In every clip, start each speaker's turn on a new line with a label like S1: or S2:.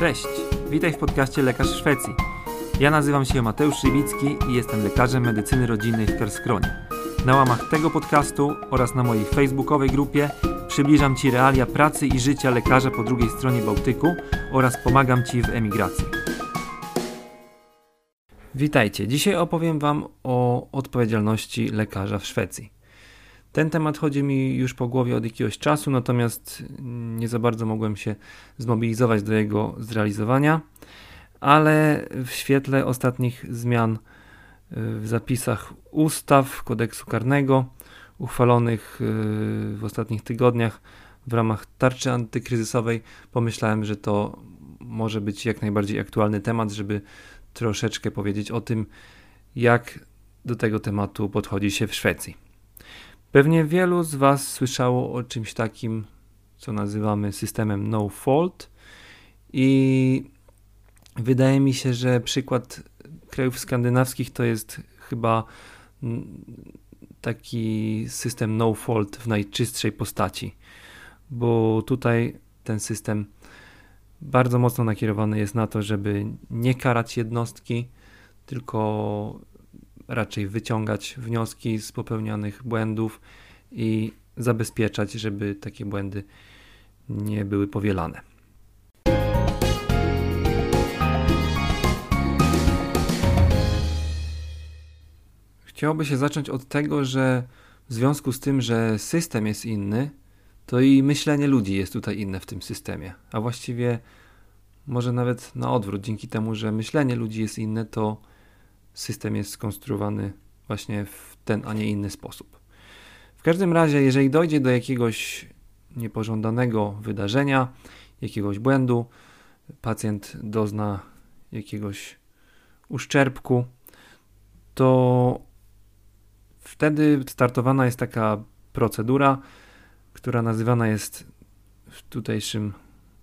S1: Cześć, witaj w podcaście Lekarz Szwecji. Ja nazywam się Mateusz Szywicki i jestem lekarzem medycyny rodzinnej w Kerskronie. Na łamach tego podcastu oraz na mojej facebookowej grupie przybliżam Ci realia pracy i życia lekarza po drugiej stronie Bałtyku oraz pomagam Ci w emigracji. Witajcie. Dzisiaj opowiem Wam o odpowiedzialności lekarza w Szwecji. Ten temat chodzi mi już po głowie od jakiegoś czasu, natomiast nie za bardzo mogłem się zmobilizować do jego zrealizowania, ale w świetle ostatnich zmian w zapisach ustaw kodeksu karnego uchwalonych y, w ostatnich tygodniach w ramach tarczy antykryzysowej pomyślałem, że to może być jak najbardziej aktualny temat, żeby troszeczkę powiedzieć o tym, jak do tego tematu podchodzi się w Szwecji. Pewnie wielu z Was słyszało o czymś takim, co nazywamy systemem no fault. I wydaje mi się, że przykład krajów skandynawskich to jest chyba taki system no fault w najczystszej postaci, bo tutaj ten system bardzo mocno nakierowany jest na to, żeby nie karać jednostki, tylko raczej wyciągać wnioski z popełnionych błędów i zabezpieczać, żeby takie błędy nie były powielane. Chciałoby się zacząć od tego, że w związku z tym, że system jest inny, to i myślenie ludzi jest tutaj inne w tym systemie. A właściwie może nawet na odwrót, dzięki temu, że myślenie ludzi jest inne, to system jest skonstruowany właśnie w ten, a nie inny sposób. W każdym razie, jeżeli dojdzie do jakiegoś niepożądanego wydarzenia, jakiegoś błędu, pacjent dozna jakiegoś uszczerbku, to wtedy startowana jest taka procedura, która nazywana jest w tutejszym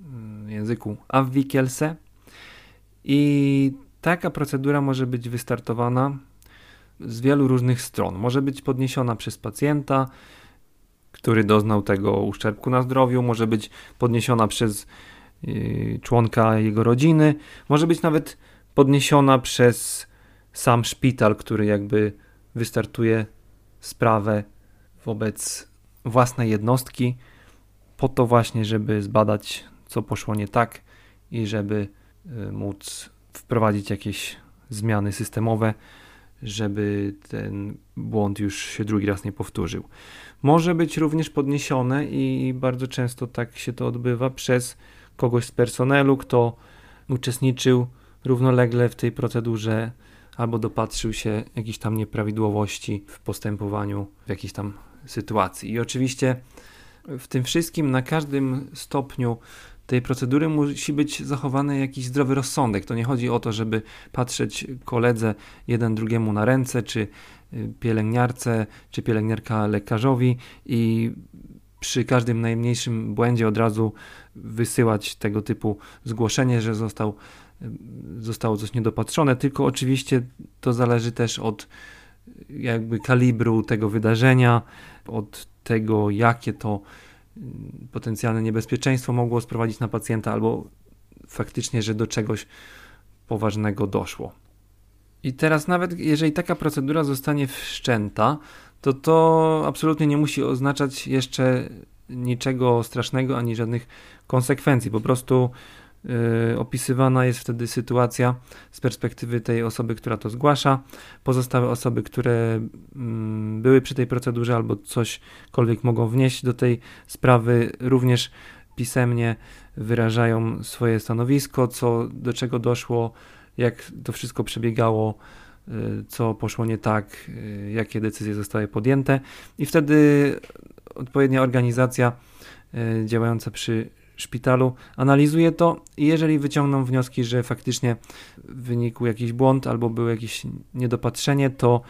S1: mm, języku avvikelse i Taka procedura może być wystartowana z wielu różnych stron. Może być podniesiona przez pacjenta, który doznał tego uszczerbku na zdrowiu, może być podniesiona przez yy, członka jego rodziny, może być nawet podniesiona przez sam szpital, który jakby wystartuje sprawę wobec własnej jednostki, po to właśnie, żeby zbadać, co poszło nie tak i żeby yy, móc wprowadzić jakieś zmiany systemowe, żeby ten błąd już się drugi raz nie powtórzył. Może być również podniesione i bardzo często tak się to odbywa przez kogoś z personelu, kto uczestniczył równolegle w tej procedurze albo dopatrzył się jakichś tam nieprawidłowości w postępowaniu w jakiejś tam sytuacji. I oczywiście w tym wszystkim na każdym stopniu tej procedury musi być zachowany jakiś zdrowy rozsądek. To nie chodzi o to, żeby patrzeć koledze jeden drugiemu na ręce, czy y, pielęgniarce, czy pielęgniarka lekarzowi i przy każdym najmniejszym błędzie od razu wysyłać tego typu zgłoszenie, że został, y, zostało coś niedopatrzone, tylko oczywiście to zależy też od jakby kalibru tego wydarzenia, od tego, jakie to potencjalne niebezpieczeństwo mogło sprowadzić na pacjenta, albo faktycznie, że do czegoś poważnego doszło. I teraz, nawet jeżeli taka procedura zostanie wszczęta, to to absolutnie nie musi oznaczać jeszcze niczego strasznego ani żadnych konsekwencji. Po prostu Y, opisywana jest wtedy sytuacja z perspektywy tej osoby, która to zgłasza. Pozostałe osoby, które mm, były przy tej procedurze albo cośkolwiek mogą wnieść do tej sprawy, również pisemnie wyrażają swoje stanowisko, co do czego doszło, jak to wszystko przebiegało, y, co poszło nie tak, y, jakie decyzje zostały podjęte, i wtedy odpowiednia organizacja działająca przy szpitalu, analizuje to i jeżeli wyciągną wnioski, że faktycznie wynikł jakiś błąd albo było jakieś niedopatrzenie, to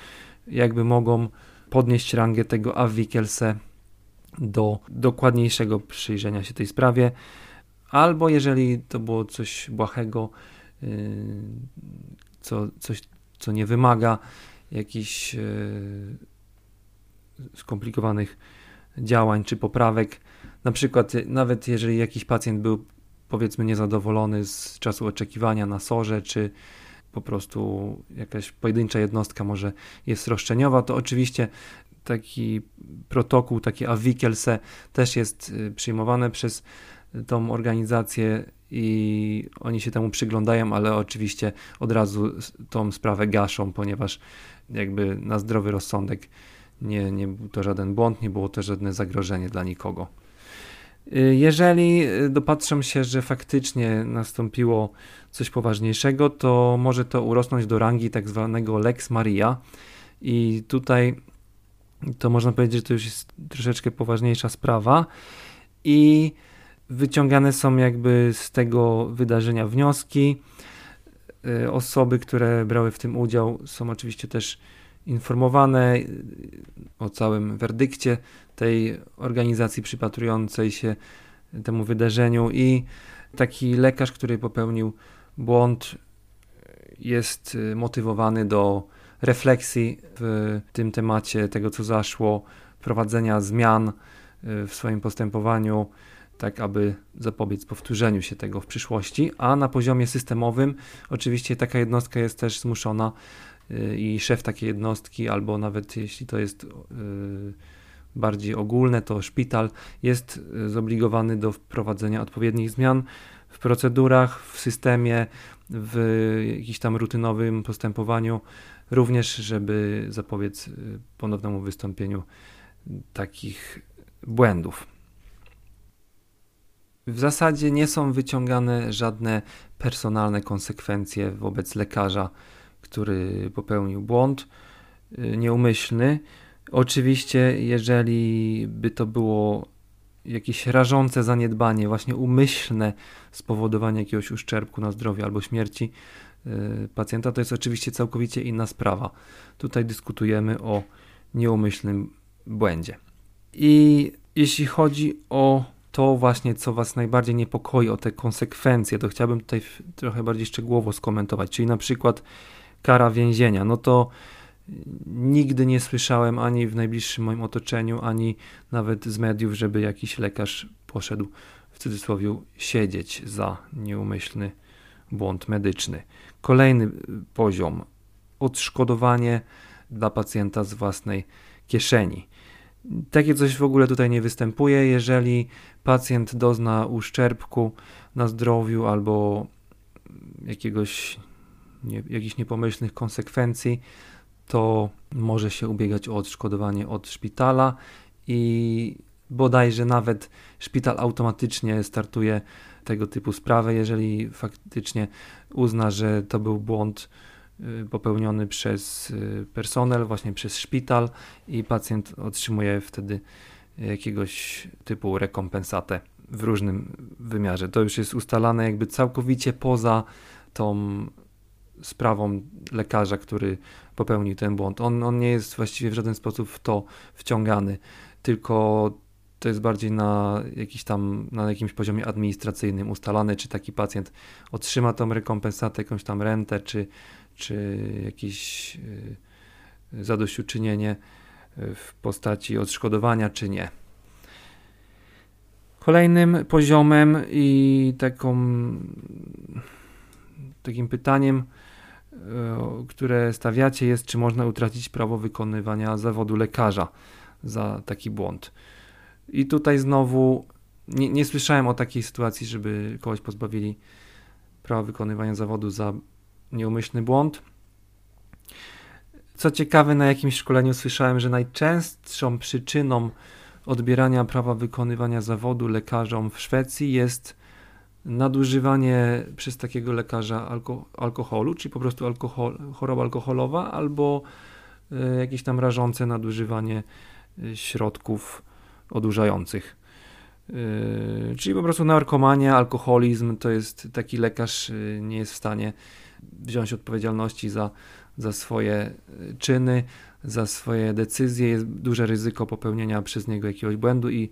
S1: jakby mogą podnieść rangę tego Avvikelse do dokładniejszego przyjrzenia się tej sprawie, albo jeżeli to było coś błahego, yy, co, coś, co nie wymaga jakichś yy, skomplikowanych działań czy poprawek, na przykład, nawet jeżeli jakiś pacjent był powiedzmy niezadowolony z czasu oczekiwania na sorze, czy po prostu jakaś pojedyncza jednostka może jest roszczeniowa, to oczywiście taki protokół, takie awikelse też jest y, przyjmowane przez tą organizację i oni się temu przyglądają, ale oczywiście od razu tą sprawę gaszą, ponieważ jakby na zdrowy rozsądek nie, nie był to żaden błąd, nie było to żadne zagrożenie dla nikogo. Y, jeżeli dopatrzą się, że faktycznie nastąpiło coś poważniejszego, to może to urosnąć do rangi tak zwanego Lex Maria. I tutaj to można powiedzieć, że to już jest troszeczkę poważniejsza sprawa. I wyciągane są jakby z tego wydarzenia wnioski. Y, osoby, które brały w tym udział, są oczywiście też informowane y, o całym werdykcie tej organizacji przypatrującej się temu wydarzeniu. I taki lekarz, który popełnił błąd, jest y, motywowany do refleksji w tym temacie tego, co zaszło, prowadzenia zmian w swoim postępowaniu, tak aby zapobiec powtórzeniu się tego w przyszłości, a na poziomie systemowym oczywiście taka jednostka jest też zmuszona y, i szef takiej jednostki, albo nawet jeśli to jest y, bardziej ogólne, to szpital jest y, zobligowany do wprowadzenia odpowiednich zmian w procedurach, w systemie, w jakimś tam rutynowym postępowaniu, również żeby zapobiec ponownemu wystąpieniu takich błędów. W zasadzie nie są wyciągane żadne personalne konsekwencje wobec lekarza, który popełnił błąd y, nieumyślny. Oczywiście, jeżeli by to było jakieś rażące zaniedbanie, właśnie umyślne spowodowanie jakiegoś uszczerbku na zdrowiu albo śmierci y, pacjenta, to jest oczywiście całkowicie inna sprawa. Tutaj dyskutujemy o nieumyślnym błędzie. I jeśli chodzi o to właśnie, co Was najbardziej niepokoi, o te konsekwencje, to chciałbym tutaj trochę bardziej szczegółowo skomentować. Czyli na przykład kara więzienia. No to nigdy nie słyszałem ani w najbliższym moim otoczeniu, ani nawet z mediów, żeby jakiś lekarz poszedł w cudzysłowie siedzieć za nieumyślny błąd medyczny. Kolejny poziom odszkodowanie dla pacjenta z własnej kieszeni. Takie coś w ogóle tutaj nie występuje. Jeżeli pacjent dozna uszczerbku na zdrowiu albo jakiegoś, nie, jakichś niepomyślnych konsekwencji, to może się ubiegać o odszkodowanie od szpitala i bodajże nawet szpital automatycznie startuje tego typu sprawę, jeżeli faktycznie uzna, że to był błąd Y, popełniony przez y, personel, właśnie przez szpital i pacjent otrzymuje wtedy jakiegoś typu rekompensatę w różnym wymiarze. To już jest ustalane jakby całkowicie poza tą sprawą lekarza, który popełnił ten błąd. On, on nie jest właściwie w żaden sposób w to wciągany, tylko to jest bardziej na jakiś tam, na jakimś poziomie administracyjnym ustalane, czy taki pacjent otrzyma tą rekompensatę, jakąś tam rentę, czy, czy jakieś y, zadośćuczynienie w postaci odszkodowania, czy nie. Kolejnym poziomem i taką, takim pytaniem, y, które stawiacie, jest, czy można utracić prawo wykonywania zawodu lekarza za taki błąd. I tutaj znowu nie, nie słyszałem o takiej sytuacji, żeby kogoś pozbawili prawa wykonywania zawodu za nieumyślny błąd. Co ciekawe, na jakimś szkoleniu słyszałem, że najczęstszą przyczyną odbierania prawa wykonywania zawodu lekarzom w Szwecji jest nadużywanie przez takiego lekarza alko alkoholu, czyli po prostu alkohol, choroba alkoholowa, albo y, jakieś tam rażące nadużywanie y, środków odurzających. Y, czyli po prostu narkomania, alkoholizm to jest taki lekarz nie jest w stanie wziąć odpowiedzialności za, za swoje e, czyny, za swoje decyzje. Jest duże ryzyko popełnienia przez niego jakiegoś błędu i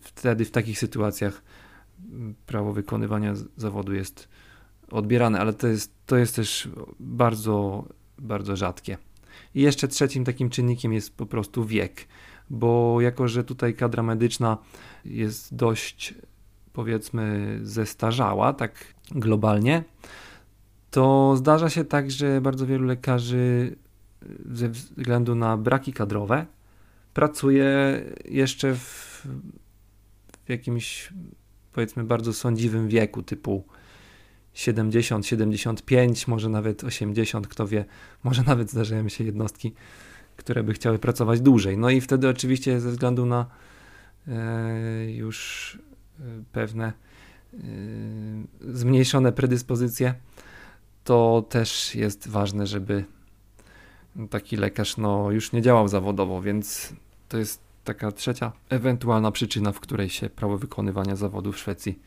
S1: wtedy w takich sytuacjach prawo wykonywania zawodu jest odbierane, ale to jest, to jest też bardzo, bardzo rzadkie. I jeszcze trzecim takim czynnikiem jest po prostu wiek, bo jako, że tutaj kadra medyczna jest dość powiedzmy zestarzała, tak globalnie, to zdarza się tak, że bardzo wielu lekarzy ze względu na braki kadrowe pracuje jeszcze w, w jakimś powiedzmy bardzo sądziwym wieku, typu 70, 75, może nawet 80, kto wie, może nawet zdarzają się jednostki, które by chciały pracować dłużej. No i wtedy oczywiście ze względu na e, już e, pewne e, zmniejszone predyspozycje, to też jest ważne, żeby taki lekarz no, już nie działał zawodowo, więc to jest taka trzecia ewentualna przyczyna, w której się prawo wykonywania zawodu w Szwecji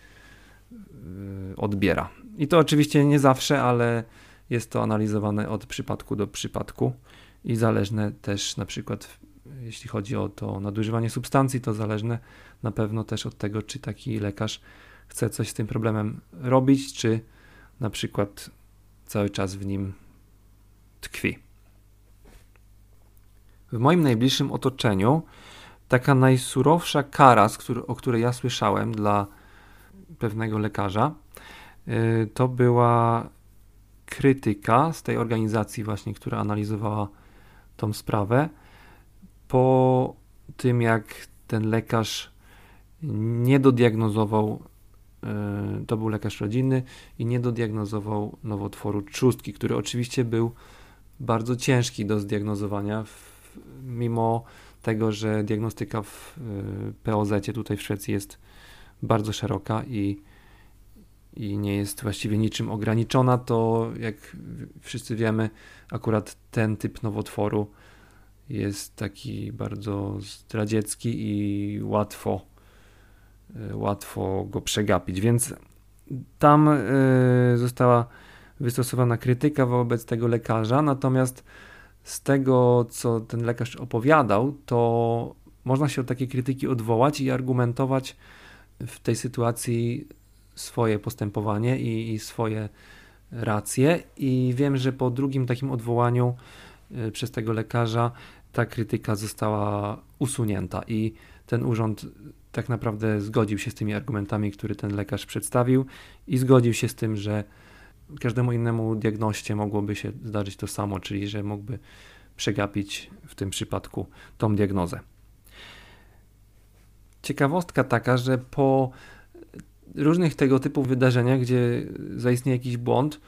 S1: yy, odbiera. I to oczywiście nie zawsze, ale jest to analizowane od przypadku do przypadku i zależne też na przykład jeśli chodzi o to nadużywanie substancji, to zależne na pewno też od tego, czy taki lekarz chce coś z tym problemem robić, czy na przykład cały czas w nim tkwi. W moim najbliższym otoczeniu taka najsurowsza kara, o której ja słyszałem dla pewnego lekarza, y, to była krytyka z tej organizacji właśnie, która analizowała tą sprawę. Po tym jak ten lekarz nie dodiagnozował y, to był lekarz rodzinny i nie dodiagnozował nowotworu trzustki, który oczywiście był bardzo ciężki do zdiagnozowania mimo tego, że diagnostyka w y, POZ tutaj w Szwecji jest bardzo szeroka i, i nie jest właściwie niczym ograniczona, to jak wszyscy wiemy, akurat ten typ nowotworu jest taki bardzo zdradziecki i łatwo, y, łatwo go przegapić. Więc tam y, została wystosowana krytyka wobec tego lekarza, natomiast z tego, co ten lekarz opowiadał, to można się od takiej krytyki odwołać i argumentować w tej sytuacji swoje postępowanie i, i swoje racje. I wiem, że po drugim takim odwołaniu y, przez tego lekarza ta krytyka została usunięta i ten urząd tak naprawdę zgodził się z tymi argumentami, które ten lekarz przedstawił i zgodził się z tym, że każdemu innemu diagnoście mogłoby się zdarzyć to samo, czyli że mógłby przegapić w tym przypadku tą diagnozę. Ciekawostka taka, że po różnych tego typu wydarzeniach, gdzie zaistnieje jakiś błąd,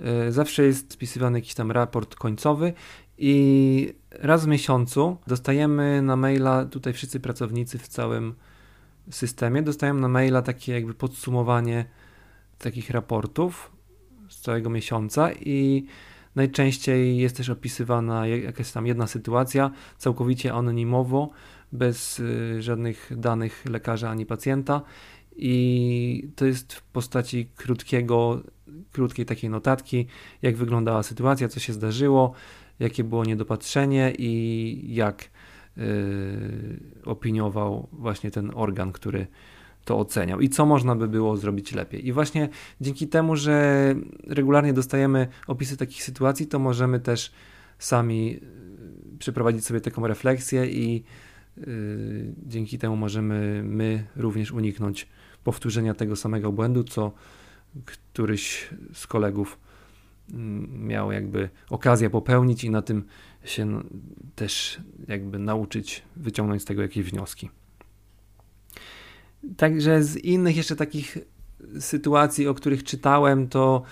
S1: e, zawsze jest spisywany jakiś tam raport końcowy i raz w miesiącu dostajemy na maila, tutaj wszyscy pracownicy w całym systemie dostają na maila takie jakby podsumowanie takich raportów z całego miesiąca i najczęściej jest też opisywana jakaś tam jedna sytuacja, całkowicie anonimowo, bez y, żadnych danych lekarza ani pacjenta. I to jest w postaci krótkiego, krótkiej takiej notatki, jak wyglądała sytuacja, co się zdarzyło, jakie było niedopatrzenie i jak yy, opiniował właśnie ten organ, który to oceniał i co można by było zrobić lepiej. I właśnie dzięki temu, że regularnie dostajemy opisy takich sytuacji, to możemy też sami y, przeprowadzić sobie taką refleksję i yy, dzięki temu możemy my również uniknąć powtórzenia tego samego błędu, co któryś z kolegów mm, miał jakby okazję popełnić i na tym się też jakby nauczyć, wyciągnąć z tego jakieś wnioski. Także z innych jeszcze takich sytuacji, o których czytałem, to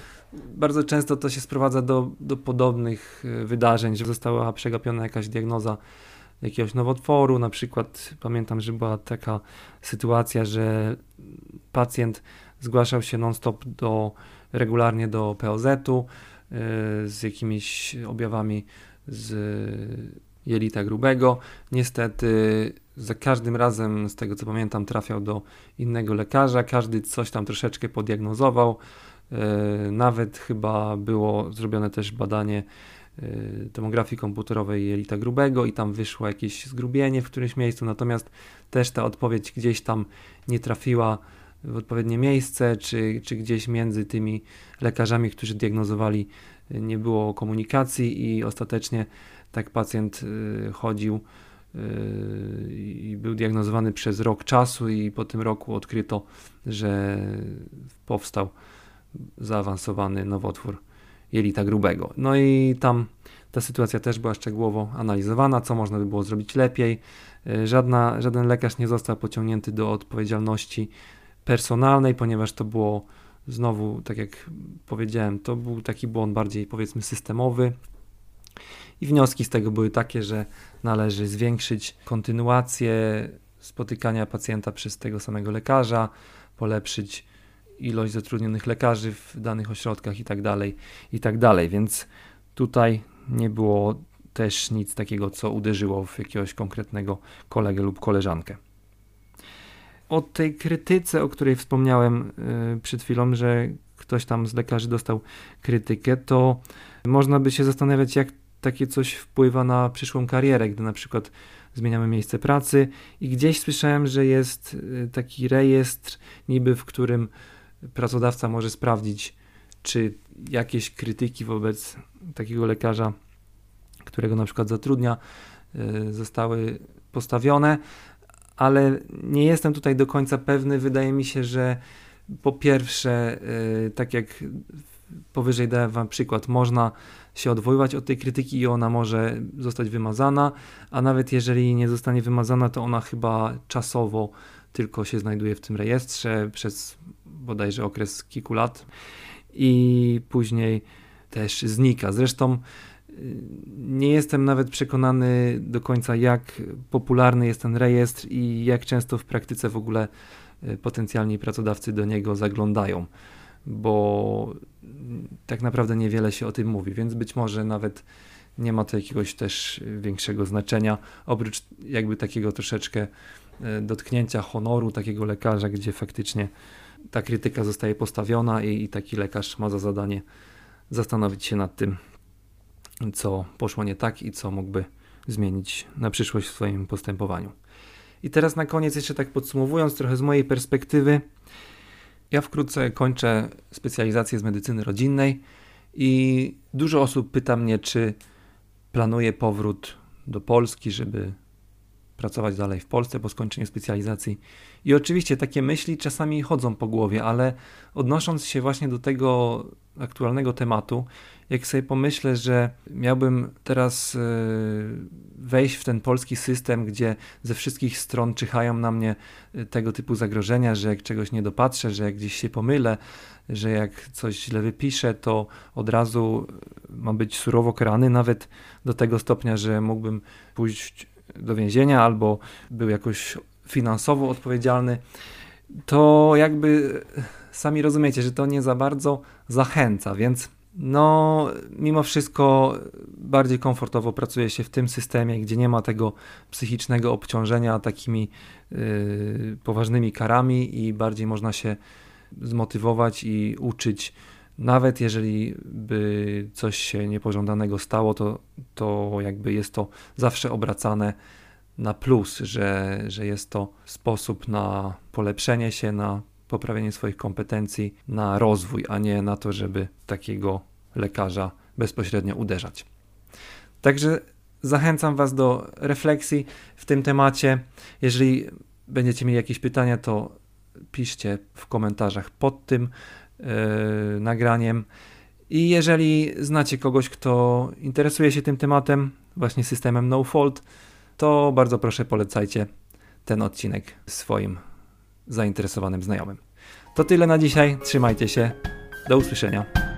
S1: bardzo często to się sprowadza do, do podobnych e, wydarzeń, że została przegapiona jakaś diagnoza jakiegoś nowotworu. Na przykład pamiętam, że była taka sytuacja, że pacjent zgłaszał się non-stop do, regularnie do POZ-u e, z jakimiś objawami z jelita grubego. Niestety za każdym razem, z tego co pamiętam, trafiał do innego lekarza, każdy coś tam troszeczkę podiagnozował. E, nawet chyba było zrobione też badanie e, tomografii komputerowej jelita grubego i tam wyszło jakieś zgrubienie w którymś miejscu, natomiast też ta odpowiedź gdzieś tam nie trafiła w odpowiednie miejsce, czy, czy gdzieś między tymi lekarzami, którzy diagnozowali, nie było komunikacji i ostatecznie tak pacjent y, chodził i był diagnozowany przez rok czasu i po tym roku odkryto, że powstał zaawansowany nowotwór jelita grubego. No i tam ta sytuacja też była szczegółowo analizowana, co można by było zrobić lepiej. E, żadna, żaden lekarz nie został pociągnięty do odpowiedzialności personalnej, ponieważ to było znowu, tak jak powiedziałem, to był taki błąd bardziej powiedzmy systemowy. I wnioski z tego były takie, że należy zwiększyć kontynuację spotykania pacjenta przez tego samego lekarza, polepszyć ilość zatrudnionych lekarzy w danych ośrodkach i tak dalej, i tak. Więc tutaj nie było też nic takiego, co uderzyło w jakiegoś konkretnego kolegę lub koleżankę. O tej krytyce, o której wspomniałem yy, przed chwilą, że ktoś tam z lekarzy dostał krytykę, to można by się zastanawiać, jak takie coś wpływa na przyszłą karierę, gdy na przykład zmieniamy miejsce pracy i gdzieś słyszałem, że jest y, taki rejestr niby, w którym pracodawca może sprawdzić, czy jakieś krytyki wobec takiego lekarza, którego na przykład zatrudnia, y, zostały postawione, ale nie jestem tutaj do końca pewny. Wydaje mi się, że po pierwsze, y, tak jak powyżej dałem Wam przykład, można się odwoływać od tej krytyki i ona może zostać wymazana, a nawet jeżeli nie zostanie wymazana, to ona chyba czasowo tylko się znajduje w tym rejestrze przez bodajże okres kilku lat i później też znika. Zresztą y, nie jestem nawet przekonany do końca, jak popularny jest ten rejestr i jak często w praktyce w ogóle y, potencjalni pracodawcy do niego zaglądają, bo tak naprawdę niewiele się o tym mówi, więc być może nawet nie ma to jakiegoś też większego znaczenia, oprócz jakby takiego troszeczkę y, dotknięcia honoru takiego lekarza, gdzie faktycznie ta krytyka zostaje postawiona i, i taki lekarz ma za zadanie zastanowić się nad tym, co poszło nie tak i co mógłby zmienić na przyszłość w swoim postępowaniu. I teraz na koniec, jeszcze tak podsumowując, trochę z mojej perspektywy, ja wkrótce kończę specjalizację z medycyny rodzinnej i dużo osób pyta mnie, czy planuję powrót do Polski, żeby pracować dalej w Polsce po skończeniu specjalizacji. I oczywiście takie myśli czasami chodzą po głowie, ale odnosząc się właśnie do tego aktualnego tematu, jak sobie pomyślę, że miałbym teraz e, wejść w ten polski system, gdzie ze wszystkich stron czyhają na mnie e, tego typu zagrożenia, że jak czegoś nie dopatrzę, że jak gdzieś się pomylę, że jak coś źle wypiszę, to od razu mam być surowo karany, nawet do tego stopnia, że mógłbym pójść do więzienia albo był jakoś finansowo odpowiedzialny, to jakby sami rozumiecie, że to nie za bardzo zachęca, więc no, mimo wszystko bardziej komfortowo pracuje się w tym systemie, gdzie nie ma tego psychicznego obciążenia takimi yy, poważnymi karami i bardziej można się zmotywować i uczyć. Nawet jeżeli by coś się niepożądanego stało, to, to jakby jest to zawsze obracane na plus, że, że jest to sposób na polepszenie się, na poprawienie swoich kompetencji, na rozwój, a nie na to, żeby takiego lekarza bezpośrednio uderzać. Także zachęcam Was do refleksji w tym temacie. Jeżeli będziecie mieli jakieś pytania, to piszcie w komentarzach pod tym nagraniem. I jeżeli znacie kogoś, kto interesuje się tym tematem, właśnie systemem No Fault, to bardzo proszę polecajcie ten odcinek swoim zainteresowanym znajomym. To tyle na dzisiaj. Trzymajcie się. Do usłyszenia.